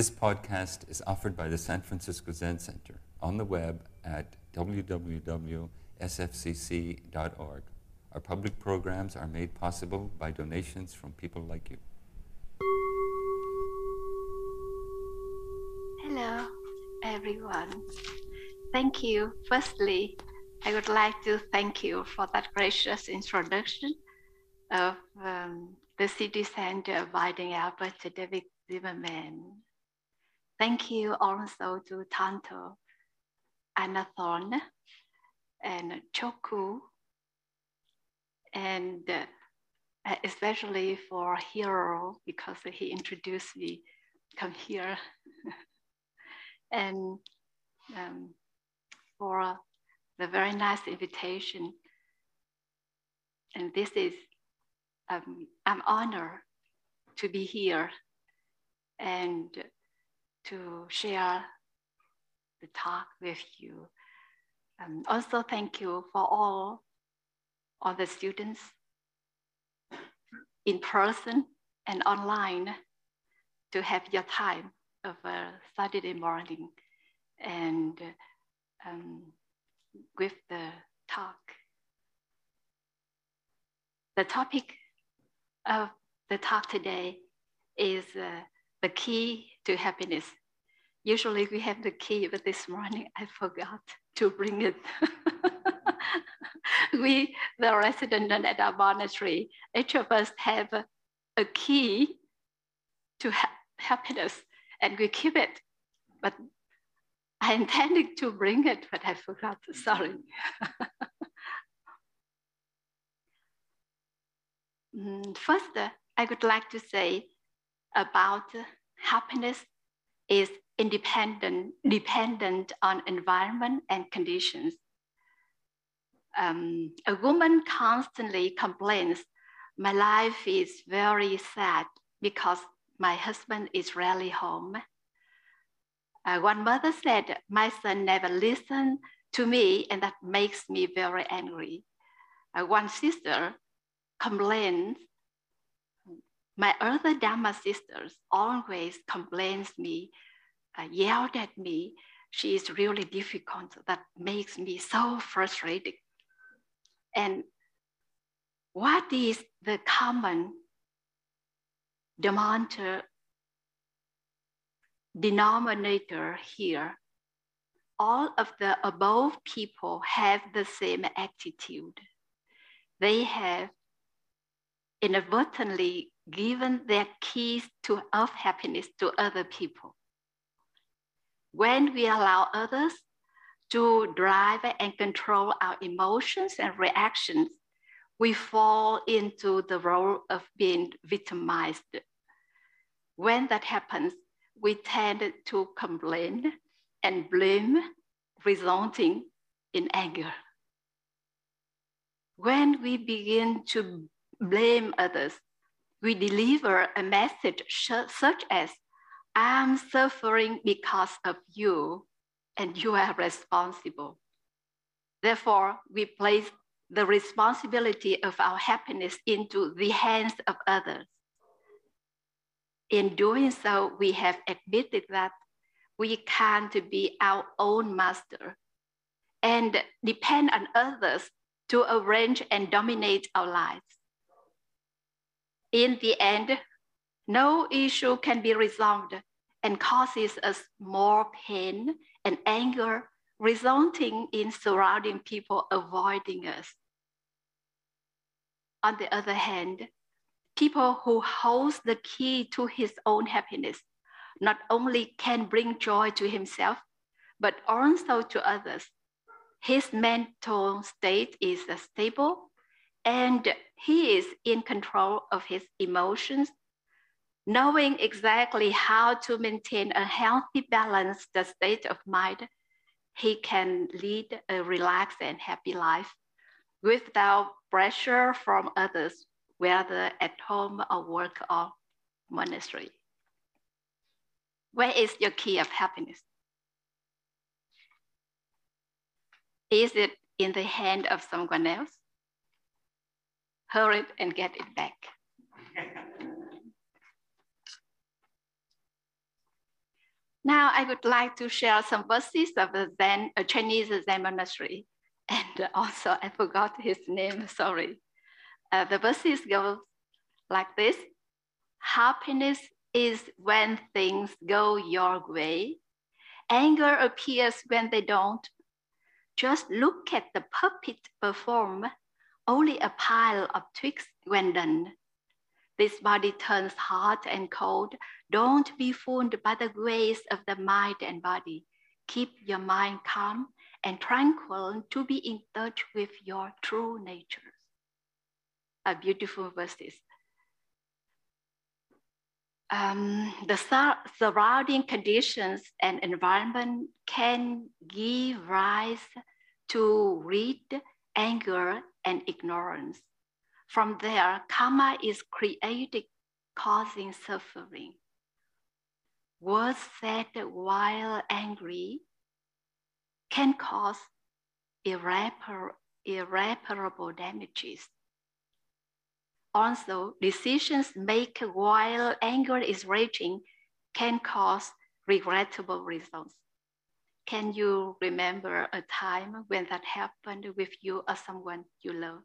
This podcast is offered by the San Francisco Zen Center on the web at www.sfzc.org. Our public programs are made possible by donations from people like you. Hello, everyone. Thank you. Firstly, I would like to thank you for that gracious introduction of um, the City Center Binding Abbot David Zimmerman. Thank you also to Tanto, Anathon, and Choku, and uh, especially for Hero because he introduced me, come here, and um, for the very nice invitation. And this is, um, I'm honored to be here. And to share the talk with you. Um, also, thank you for all, all the students in person and online to have your time of a Saturday morning and um, with the talk. The topic of the talk today is uh, the key to happiness. Usually we have the key, but this morning I forgot to bring it. we, the resident at our monastery, each of us have a, key to ha happiness and we keep it. But I intended to bring it, but I forgot. Sorry. Mm, first, I would like to say about happiness is independent, dependent on environment and conditions. Um, a woman constantly complains, my life is very sad because my husband is rarely home uh, one mother said, My son never listened to me, and that makes me very angry. Uh, one sister complains, My other Dharma sisters always complains me, uh, yelled at me. She is really difficult. That makes me so frustrated. And what is the common denominator denominator here, all of the above people have the same attitude. They have inadvertently given their keys to, of happiness to other people. When we allow others to drive and control our emotions and reactions, we fall into the role of being victimized. When that happens, we tend to complain and blame, resulting in anger. When we begin to blame others, we deliver a message such as, I'm suffering because of you, and you are responsible. Therefore, we place the responsibility of our happiness into the hands of others in doing so, we have admitted that we can't be our own master and depend on others to arrange and dominate our lives. In the end, no issue can be resolved and causes us more pain and anger, resulting in surrounding people avoiding us. On the other hand, people who holds the key to his own happiness not only can bring joy to himself, but also to others. His mental state is stable and he is in control of his emotions, knowing exactly how to maintain a healthy, balanced state of mind. He can lead a relaxed and happy life without pressure from others whether at home or work or monastery. Where is your key of happiness? Is it in the hand of someone else? Hurry and get it back. Now I would like to share some verses of the Zen, a Chinese Zen monastery. And also I forgot his name, sorry. Uh, the verses go like this. Happiness is when things go your way. Anger appears when they don't. Just look at the puppet perform, only a pile of twigs when done. This body turns hot and cold. Don't be fooled by the grace of the mind and body. Keep your mind calm and tranquil to be in touch with your true nature. A beautiful verses. Um, the sur- surrounding conditions and environment can give rise to greed, anger, and ignorance. From there, karma is created, causing suffering. Words said while angry can cause irrepar- irreparable damages. Also, decisions made while anger is raging can cause regrettable results. Can you remember a time when that happened with you or someone you love?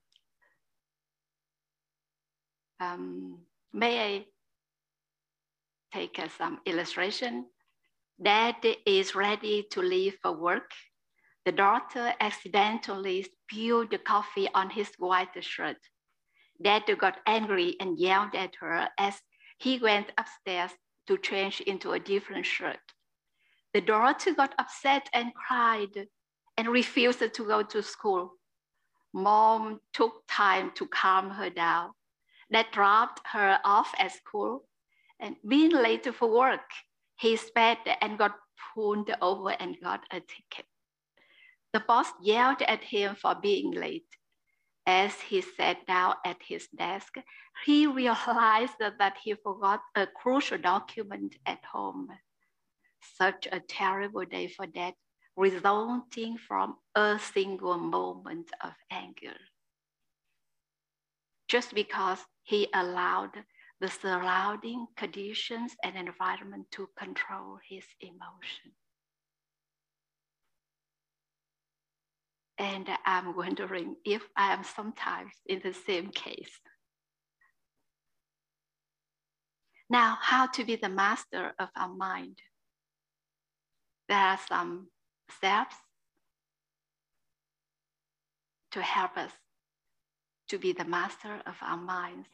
Um, may I take uh, some illustration? Dad is ready to leave for work. The daughter accidentally spilled the coffee on his white shirt. Dad got angry and yelled at her as he went upstairs to change into a different shirt. The daughter got upset and cried and refused to go to school. Mom took time to calm her down that dropped her off at school. And being late for work, he sped and got pulled over and got a ticket. The boss yelled at him for being late. As he sat down at his desk, he realized that he forgot a crucial document at home. Such a terrible day for that, resulting from a single moment of anger. Just because he allowed the surrounding conditions and environment to control his emotion. And I'm wondering if I am sometimes in the same case. Now, how to be the master of our mind? There are some steps to help us to be the master of our minds.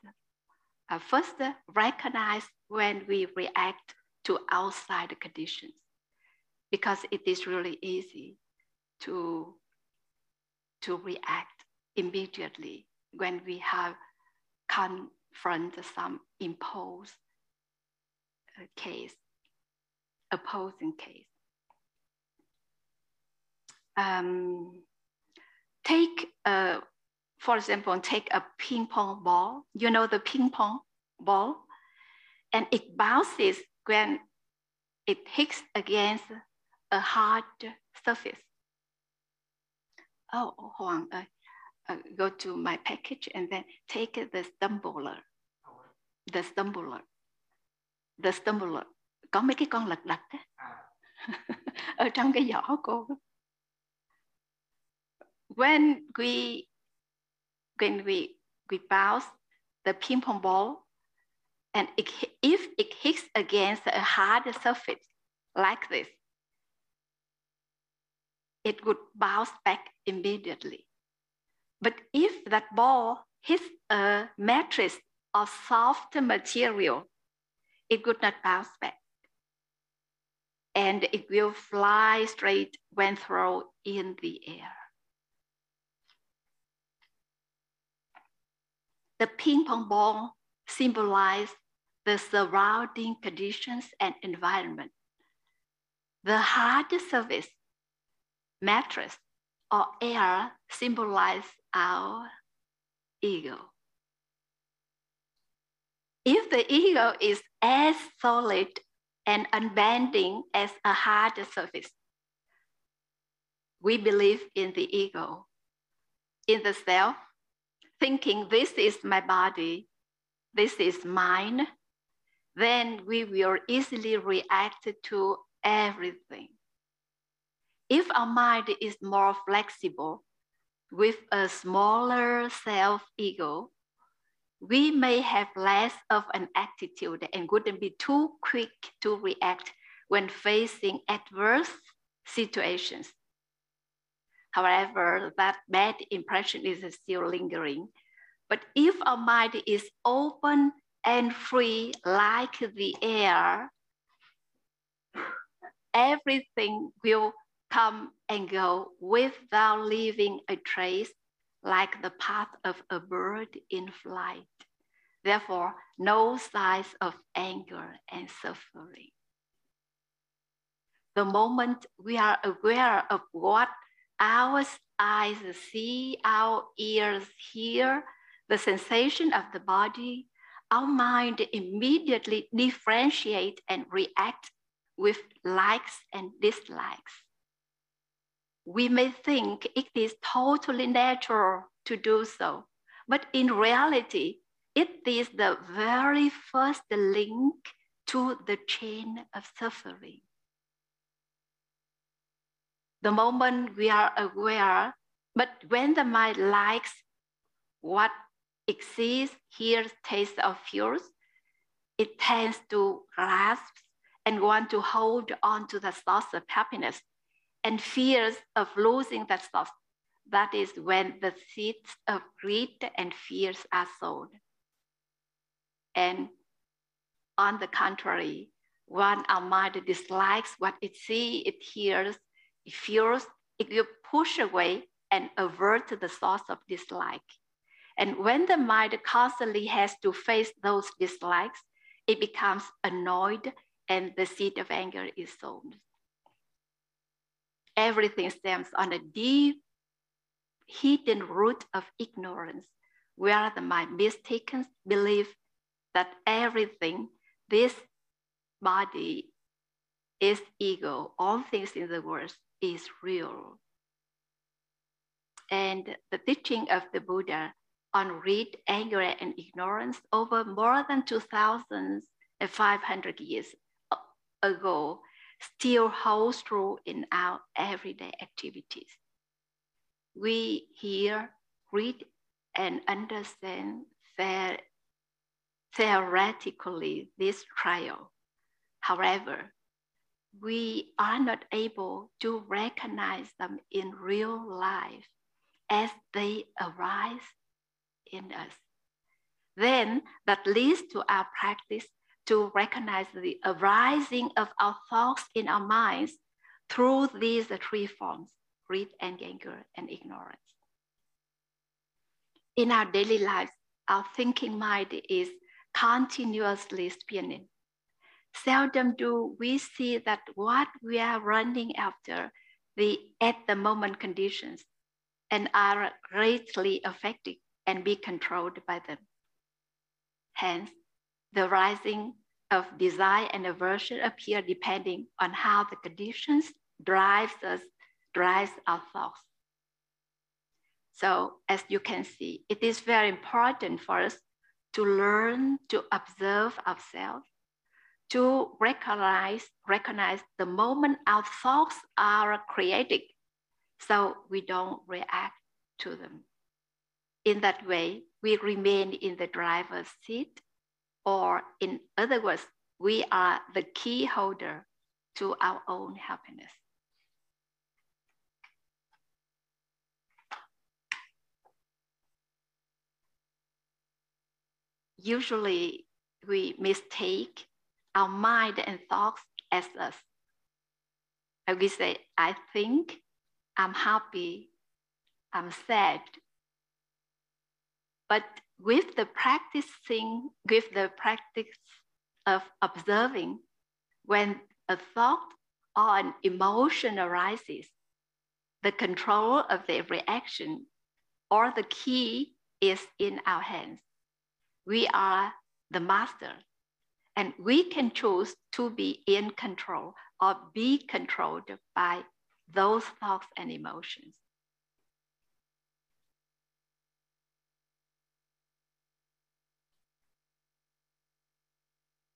Uh, first, uh, recognize when we react to outside conditions, because it is really easy to, to react immediately when we have confront some imposed uh, case, opposing case. Um, take a for example, take a ping pong ball, you know the ping pong ball, and it bounces when it hits against a hard surface. Oh, Huang, uh, uh, go to my package and then take the stumbler. The stumbler. The stumbler. Có mấy cái con lật lật á. ở trong cái giỏ cô. When we when we, we bounce the ping pong ball, and it, if it hits against a hard surface like this, it would bounce back immediately. But if that ball hits a mattress or soft material, it would not bounce back. And it will fly straight when thrown in the air. The ping pong ball symbolizes the surrounding conditions and environment. The hard surface, mattress, or air symbolize our ego. If the ego is as solid and unbending as a hard surface, we believe in the ego, in the self, thinking this is my body, this is mine, then we will easily react to everything. If our mind is more flexible with a smaller self ego, we may have less of an attitude and wouldn't be too quick to react when facing adverse situations. However, that bad impression is still lingering. But if our mind is open and free like the air, everything will come and go without leaving a trace like the path of a bird in flight. Therefore, no signs of anger and suffering. The moment we are aware of what our eyes see, our ears hear, the sensation of the body, our mind immediately differentiate and react with likes and dislikes. We may think it is totally natural to do so, but in reality, it is the very first link to the chain of suffering. The moment we are aware, but when the mind likes what it sees, hears, tastes, or feels, it tends to grasp and want to hold on to the source of happiness and fears of losing that source. That is when the seeds of greed and fears are sown. And on the contrary, when our mind dislikes what it sees, it hears, it feels, it will push away and avert the source of dislike. And when the mind constantly has to face those dislikes, it becomes annoyed and the seed of anger is sown. Everything stems on a deep, hidden root of ignorance, where the mind mistaken belief that everything, this body is ego, all things in the world is real. And the teaching of the Buddha on greed, anger, and ignorance over more than 2,500 years ago still holds true in our everyday activities. We hear, read, and understand theoretically this trial. However, we are not able to recognize them in real life as they arise in us. Then that leads to our practice to recognize the arising of our thoughts in our minds through these three forms greed, and anger, and ignorance. In our daily lives, our thinking mind is continuously spinning. Seldom do we see that what we are running after the at the moment conditions and are greatly affected and be controlled by them. Hence, the rising of desire and aversion appear depending on how the conditions drives us, drives our thoughts. So as you can see, it is very important for us to learn to observe ourselves, to recognize, recognize the moment our thoughts are created so we don't react to them. In that way, we remain in the driver's seat or in other words, we are the key holder to our own happiness. Usually we mistake our mind and thoughts as us. And we say, I think, I'm happy, I'm sad. But with the practicing, with the practice of observing, when a thought or an emotion arises, the control of the reaction or the key is in our hands. We are the master, and we can choose to be in control or be controlled by those thoughts and emotions.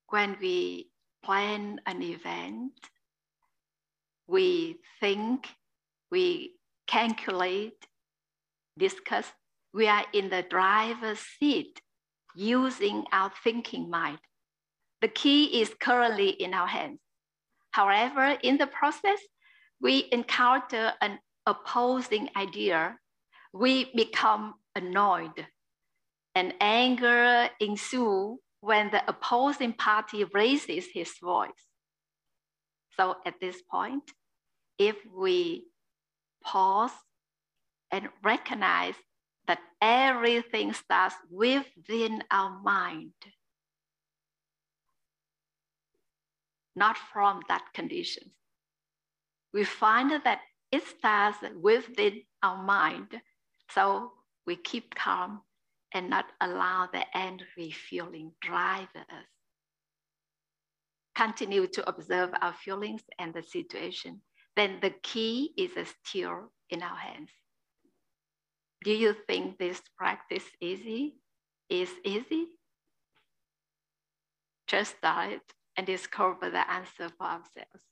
when we plan an event we think, we calculate, discuss, we are in the driver's seat using our thinking mind. The key is currently in our hands. However, in the process, we encounter an opposing idea. We become annoyed and anger ensues when the opposing party raises his voice. So at this point, if we pause and recognize that everything starts within our mind, not from that condition. We find that it starts within our mind, so we keep calm and not allow the angry feeling drive us. Continue to observe our feelings and the situation. Then the key is still in our hands. Do you think this practice easy? Is easy? Just start and discover the answer for ourselves.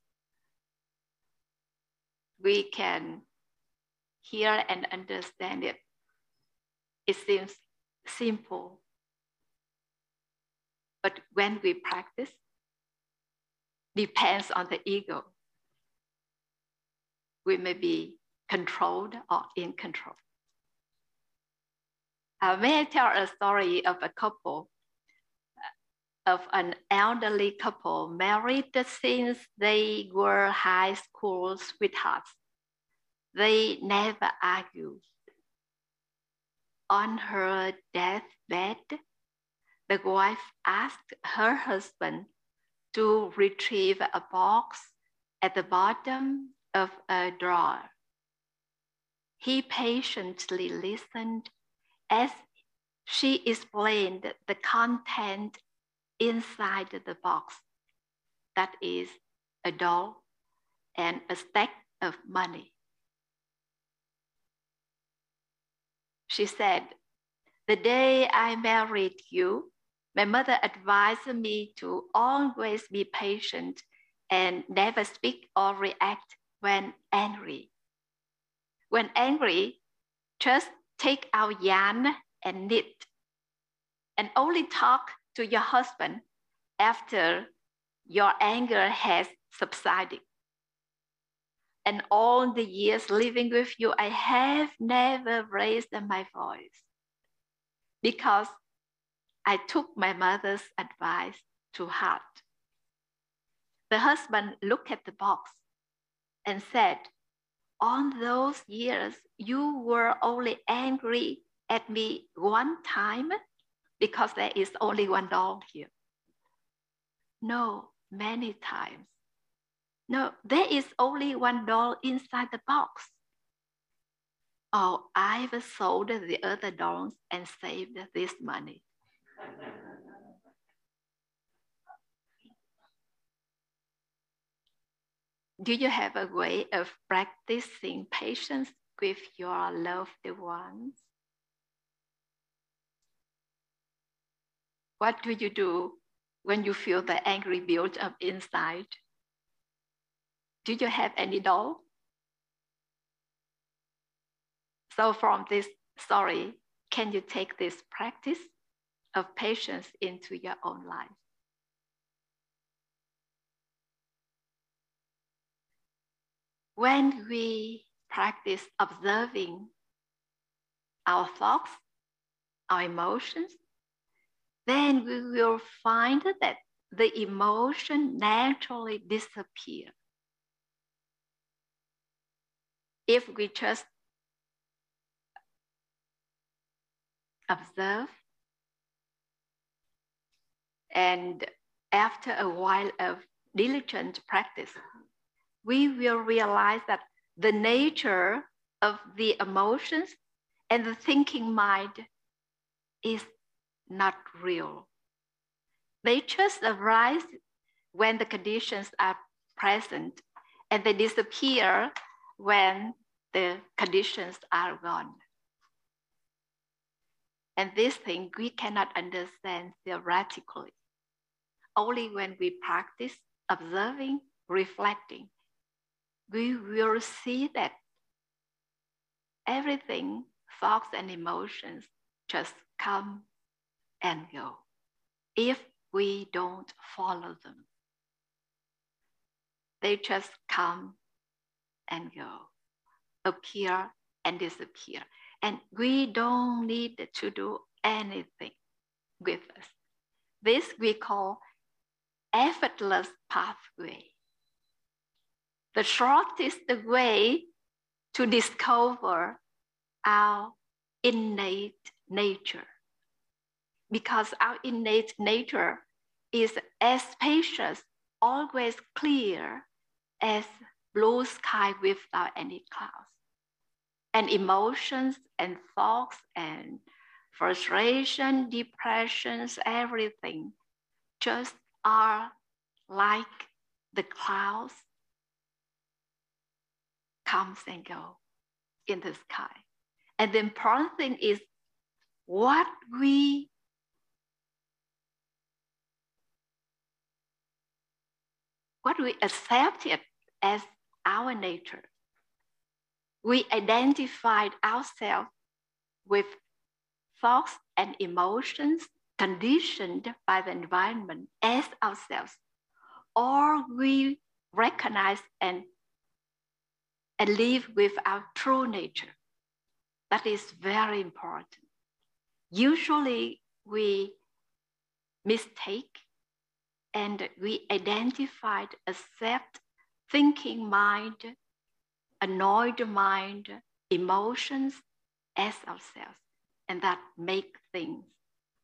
We can hear and understand it. It seems simple. But when we practice, depends on the ego. We may be controlled or in control. Uh, may I tell a story of a couple, of an elderly couple married since they were high school sweethearts. They never argued. On her deathbed, the wife asked her husband to retrieve a box at the bottom of a drawer. He patiently listened as she explained the content inside the box. That is a doll and a stack of money. She said, The day I married you, my mother advised me to always be patient and never speak or react when angry. When angry, just take out yarn and knit, and only talk to your husband after your anger has subsided. And all the years living with you, I have never raised my voice because I took my mother's advice to heart. The husband looked at the box and said, On those years, you were only angry at me one time because there is only one doll here. No, many times. No, there is only one doll inside the box. Oh, I've sold the other dolls and saved this money. Do you have a way of practicing patience with your loved ones? What do you do when you feel the angry build up inside? Do you have any doll? So from this story, can you take this practice of patience into your own life. When we practice observing our thoughts, our emotions, then we will find that the emotion naturally disappear. If we just observe and after a while of diligent practice, we will realize that the nature of the emotions and the thinking mind is not real. They just arise when the conditions are present and they disappear when the conditions are gone. And this thing we cannot understand theoretically only when we practice observing, reflecting, we will see that everything, thoughts and emotions just come and go if we don't follow them. They just come and go, appear and disappear. And we don't need to do anything with us. This we call effortless pathway. The shortest way to discover our innate nature. Because our innate nature is as spacious, always clear as blue sky without any clouds. And emotions and thoughts and frustration, depressions, everything just are like the clouds comes and go in the sky. And the important thing is what we what we accepted as our nature. We identified ourselves with thoughts and emotions conditioned by the environment as ourselves, or we recognize and, and live with our true nature. That is very important. Usually we mistake and we identified, accept thinking mind, annoyed mind, emotions as ourselves, and that make things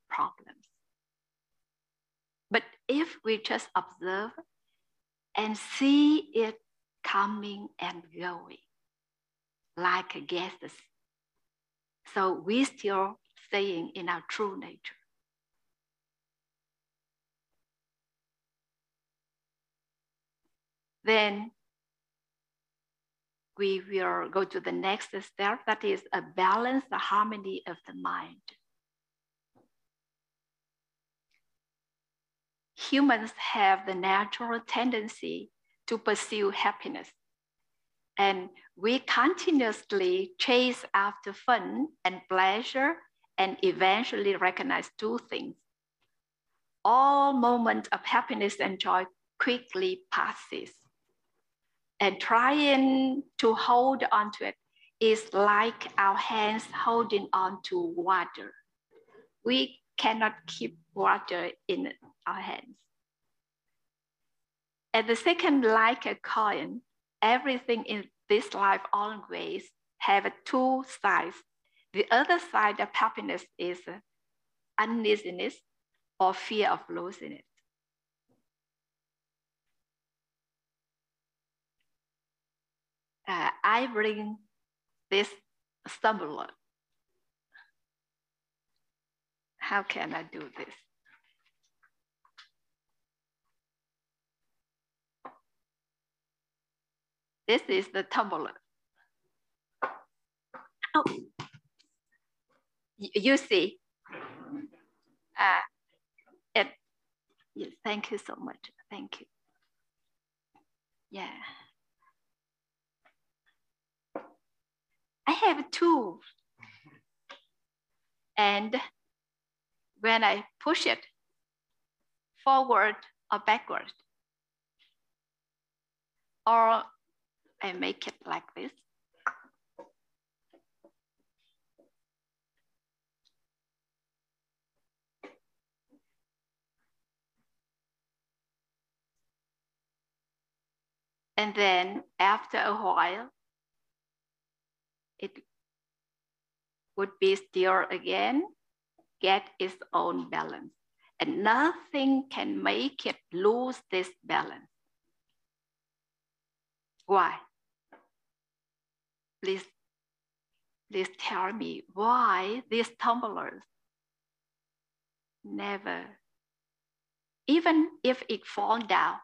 problems. But if we just observe and see it coming and going like a gases, so we still staying in our true nature. Then we will go to the next step that is a balance, the harmony of the mind. Humans have the natural tendency to pursue happiness. And we continuously chase after fun and pleasure and eventually recognize two things. All moments of happiness and joy quickly passes and trying to hold on to it is like our hands holding on to water. We cannot keep water in our hands. And the second, like a coin, everything in this life always have two sides. The other side of happiness is uneasiness or fear of losing it. Uh, I bring this stumbler. How can I do this? This is the tumbler. Oh, you see, uh, it, thank you so much. Thank you. Yeah. I have two. And when I push it forward or backward, or I make it like this. And then after a while, it would be still again, get its own balance. And nothing can make it lose this balance. Why? Please, please tell me why these tumblers never, even if it fall down,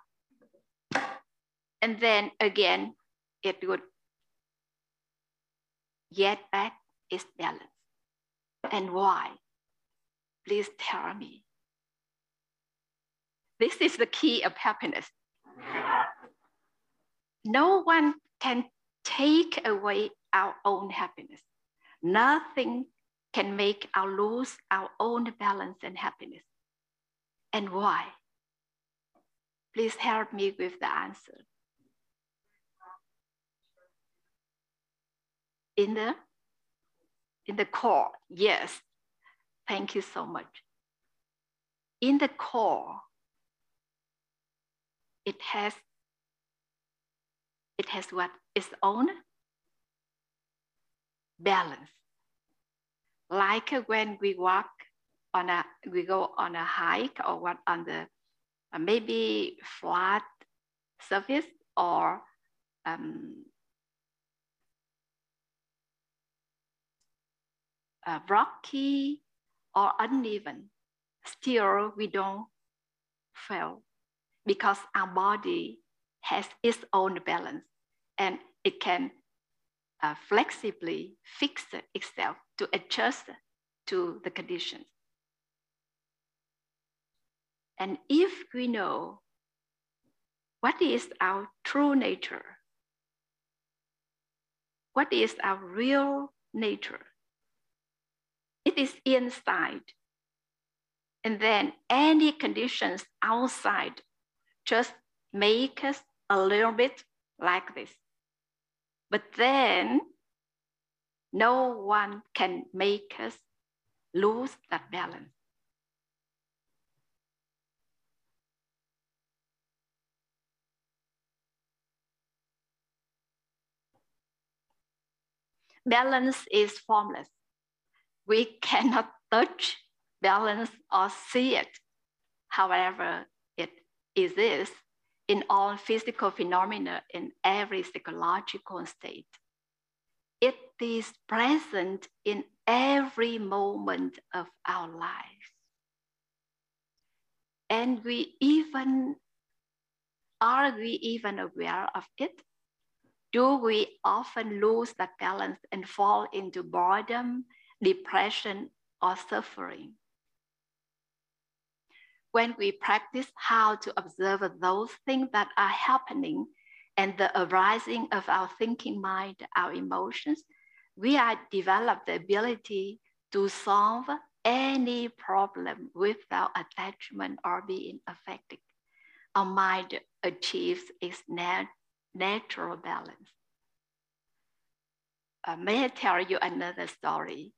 and then again, it would get back its balance. And why? Please tell me. This is the key of happiness. No one can take away our own happiness. Nothing can make our lose our own balance and happiness. And why? Please help me with the answer. In the in the core, yes. Thank you so much. In the core, it has it has what its own balance. Like when we walk on a, we go on a hike or what on the maybe flat surface or um, uh, rocky or uneven, still we don't fail because our body has its own balance and it can uh, flexibly fix itself to adjust to the conditions. And if we know what is our true nature, what is our real nature, it is inside. And then any conditions outside just make us a little bit like this. But then no one can make us lose that balance. Balance is formless. We cannot touch balance or see it. However, it exists in all physical phenomena in every psychological state. It is present in every moment of our lives. And we even, are we even aware of it? Do we often lose that balance and fall into boredom, depression, or suffering? when we practice how to observe those things that are happening and the arising of our thinking mind, our emotions, we are develop the ability to solve any problem without attachment or being affected. Our mind achieves its nat natural balance. Uh, may I tell you another story?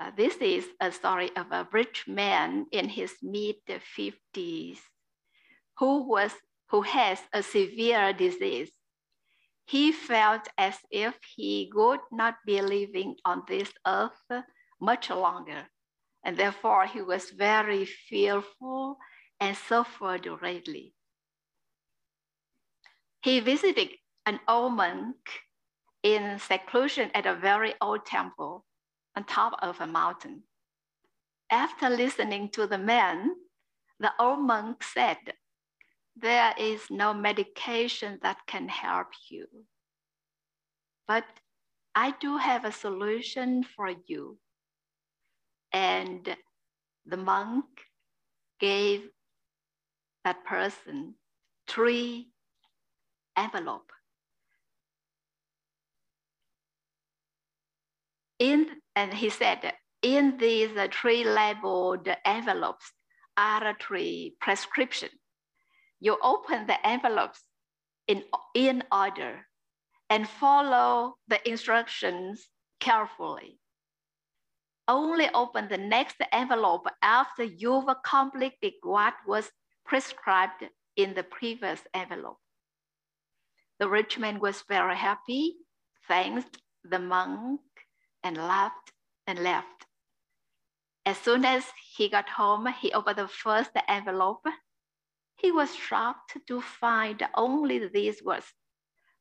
Uh, this is a story of a rich man in his mid 50s who was who has a severe disease. He felt as if he would not be living on this earth much longer, and therefore he was very fearful and suffered greatly. He visited an old monk in seclusion at a very old temple on top of a mountain. After listening to the man, the old monk said, There is no medication that can help you. But I do have a solution for you. And the monk gave that person three envelope. In and he said, in these three labeled envelopes are three prescription. You open the envelopes in, in order and follow the instructions carefully. Only open the next envelope after you've completed what was prescribed in the previous envelope. The rich man was very happy, thanked the monk and laughed and left. As soon as he got home, he opened the first envelope. He was shocked to find only these words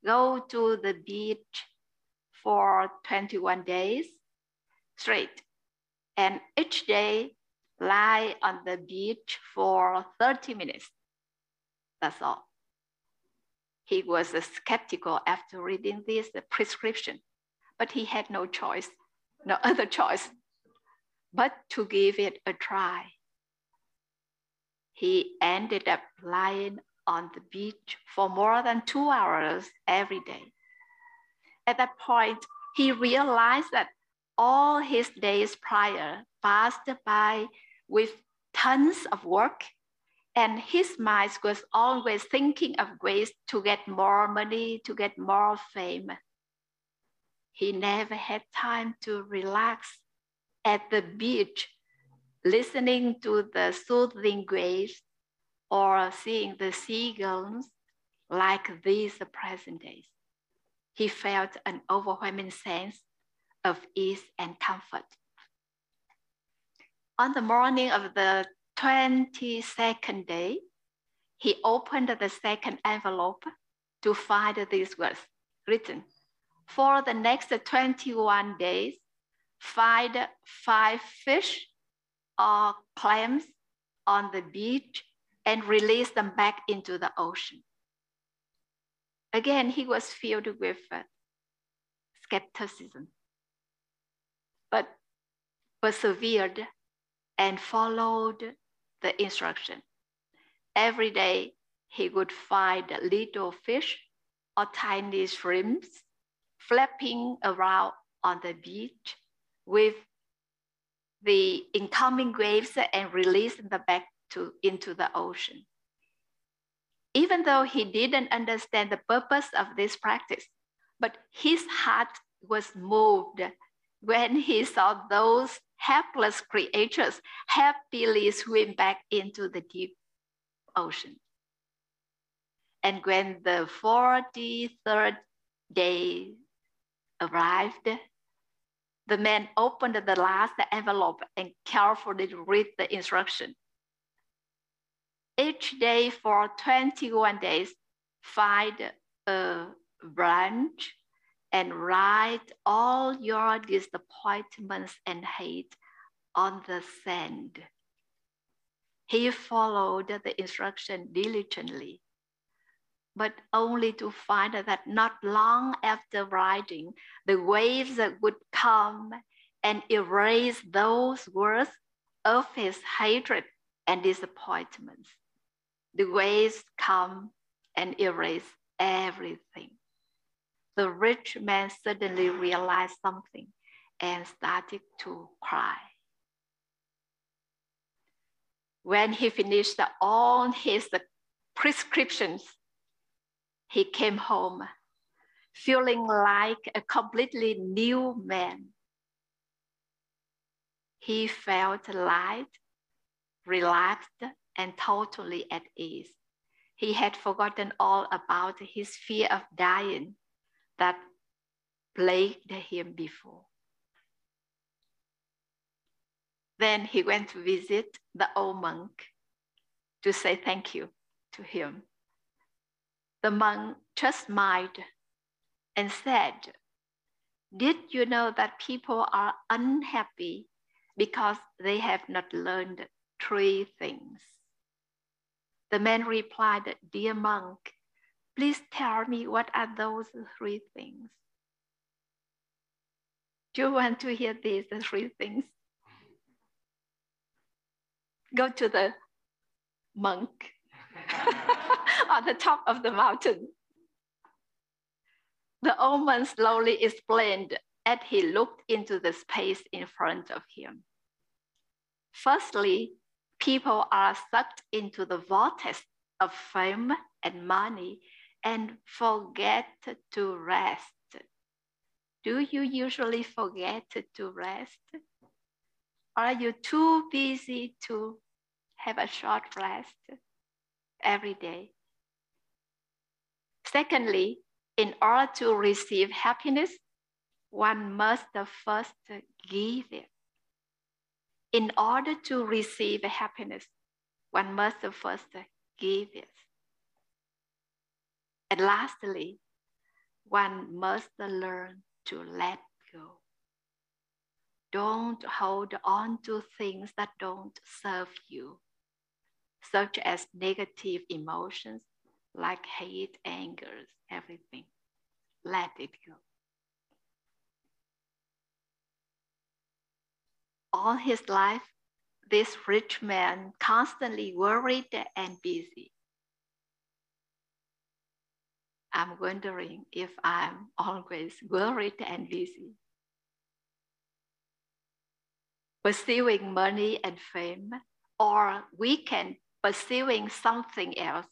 go to the beach for 21 days straight, and each day lie on the beach for 30 minutes. That's all. He was skeptical after reading this prescription but he had no choice, no other choice but to give it a try. He ended up lying on the beach for more than two hours every day. At that point, he realized that all his days prior passed by with tons of work, and his mind was always thinking of ways to get more money, to get more fame. He never had time to relax at the beach, listening to the soothing waves or seeing the seagulls like these present days. He felt an overwhelming sense of ease and comfort. On the morning of the 22nd day, he opened the second envelope to find these words written. For the next 21 days, find five fish or clams on the beach and release them back into the ocean. Again, he was filled with uh, skepticism, but persevered and followed the instruction. Every day, he would find little fish or tiny shrimps flapping around on the beach with the incoming waves and releasing them back to, into the ocean. Even though he didn't understand the purpose of this practice, but his heart was moved when he saw those helpless creatures happily swim back into the deep ocean. And when the 43rd day arrived, the man opened the last envelope and carefully read the instruction. Each day for 21 days, find a branch and write all your disappointments and hate on the sand. He followed the instruction diligently but only to find that not long after writing, the waves would come and erase those words of his hatred and disappointments. The waves come and erase everything. The rich man suddenly realized something and started to cry. When he finished all his prescriptions, he came home feeling like a completely new man. He felt light, relaxed, and totally at ease. He had forgotten all about his fear of dying that plagued him before. Then he went to visit the old monk to say thank you to him the monk just smiled and said, Did you know that people are unhappy because they have not learned three things? The man replied, Dear monk, please tell me what are those three things? Do you want to hear these three things? Go to the monk. on the top of the mountain. The old man slowly explained as he looked into the space in front of him. Firstly, people are sucked into the vortex of fame and money and forget to rest. Do you usually forget to rest? Are you too busy to have a short rest every day? Secondly, in order to receive happiness, one must first give it. In order to receive happiness, one must first give it. And lastly, one must learn to let go. Don't hold on to things that don't serve you, such as negative emotions like hate, anger, everything. Let it go. All his life, this rich man constantly worried and busy. I'm wondering if I'm always worried and busy. Pursuing money and fame, or we can pursuing something else.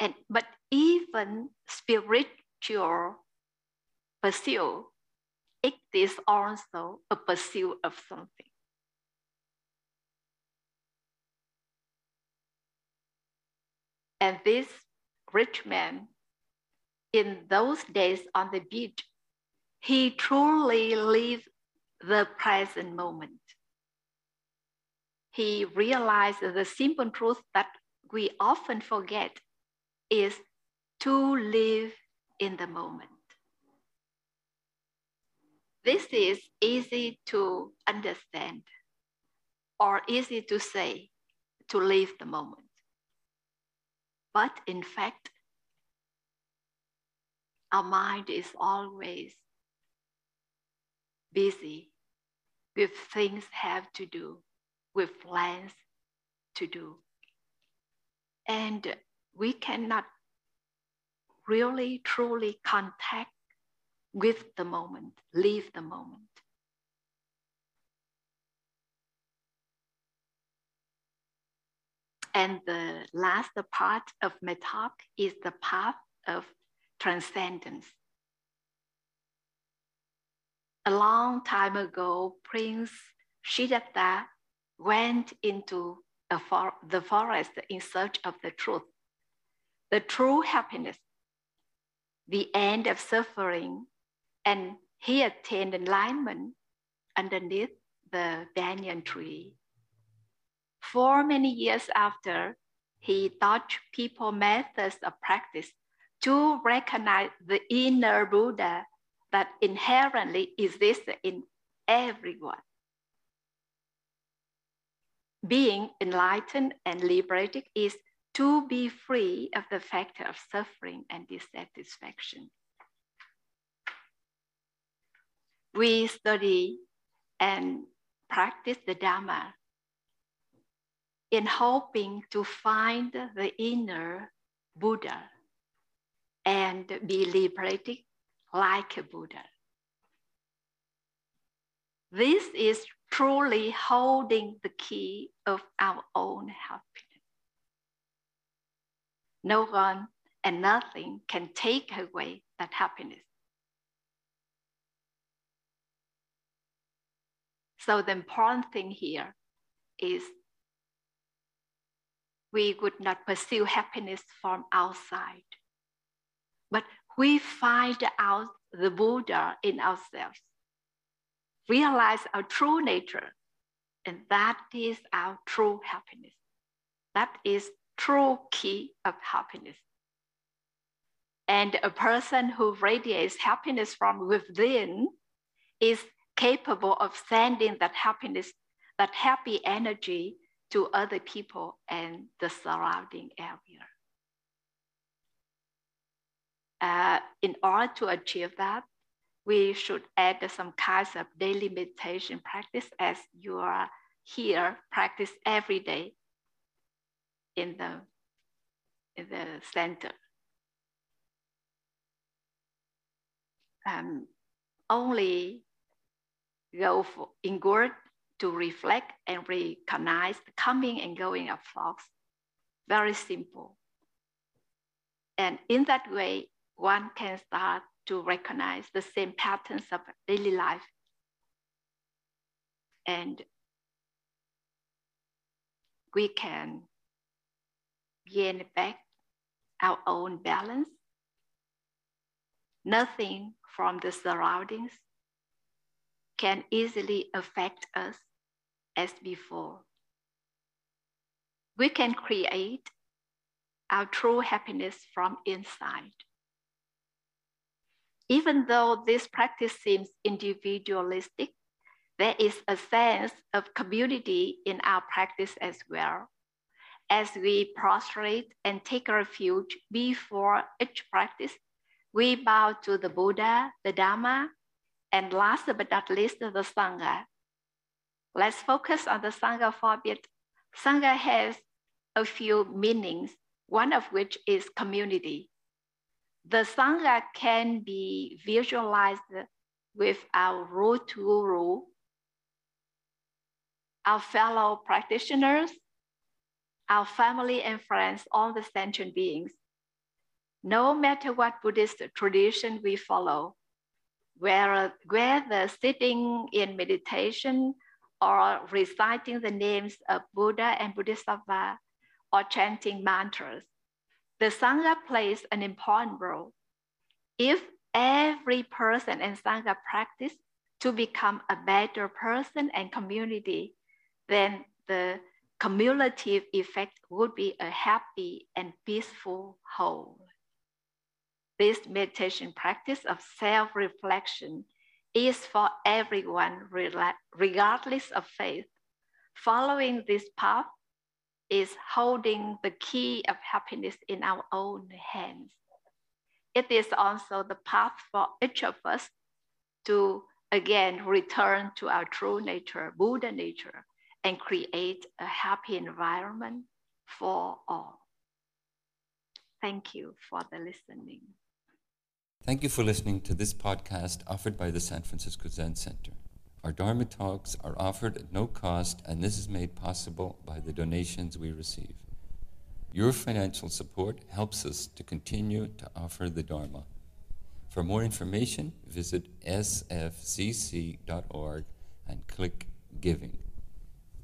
And but even spiritual pursuit, it is also a pursuit of something. And this rich man, in those days on the beach, he truly lived the present moment. He realized the simple truth that we often forget is to live in the moment. This is easy to understand or easy to say to live the moment. But in fact, our mind is always busy with things have to do, with plans to do. And we cannot really truly contact with the moment, live the moment. And the last part of my talk is the path of transcendence. A long time ago, Prince Siddhartha went into for the forest in search of the truth, the true happiness, the end of suffering, and he attained enlightenment underneath the banyan tree for many years after, he taught people methods of practice to recognize the inner Buddha that inherently exists in everyone. Being enlightened and liberated is to be free of the factor of suffering and dissatisfaction. We study and practice the Dharma in hoping to find the inner Buddha and be liberated like a Buddha. This is truly holding the key of our own happiness. No one and nothing can take away that happiness. So the important thing here is we would not pursue happiness from outside. But we find out the Buddha in ourselves, realize our true nature, and that is our true happiness. That is true key of happiness. And a person who radiates happiness from within is capable of sending that happiness, that happy energy to other people and the surrounding area. Uh, in order to achieve that, we should add some kinds of daily meditation practice as you are here, practice every day in the, in the center. Um, only go for inward to reflect and recognize the coming and going of thoughts. Very simple. And in that way, one can start to recognize the same patterns of daily life. And we can gain back our own balance. Nothing from the surroundings can easily affect us as before. We can create our true happiness from inside. Even though this practice seems individualistic, there is a sense of community in our practice as well. As we prostrate and take refuge before each practice, we bow to the Buddha, the Dharma, and last but not least, the Sangha. Let's focus on the Sangha for a bit. Sangha has a few meanings, one of which is community. The Sangha can be visualized with our root guru, our fellow practitioners, our family and friends, all the sentient beings. No matter what Buddhist tradition we follow, whether, sitting in meditation or reciting the names of Buddha and Bodhisattva or chanting mantras, the Sangha plays an important role. If every person in Sangha practice to become a better person and community, then the cumulative effect would be a happy and peaceful whole. This meditation practice of self reflection is for everyone, regardless of faith. Following this path is holding the key of happiness in our own hands. It is also the path for each of us to again return to our true nature, Buddha nature, and create a happy environment for all. Thank you for the listening. Thank you for listening to this podcast offered by the San Francisco Zen Center. Our Dharma talks are offered at no cost, and this is made possible by the donations we receive. Your financial support helps us to continue to offer the Dharma. For more information, visit sfzc.org and click Giving.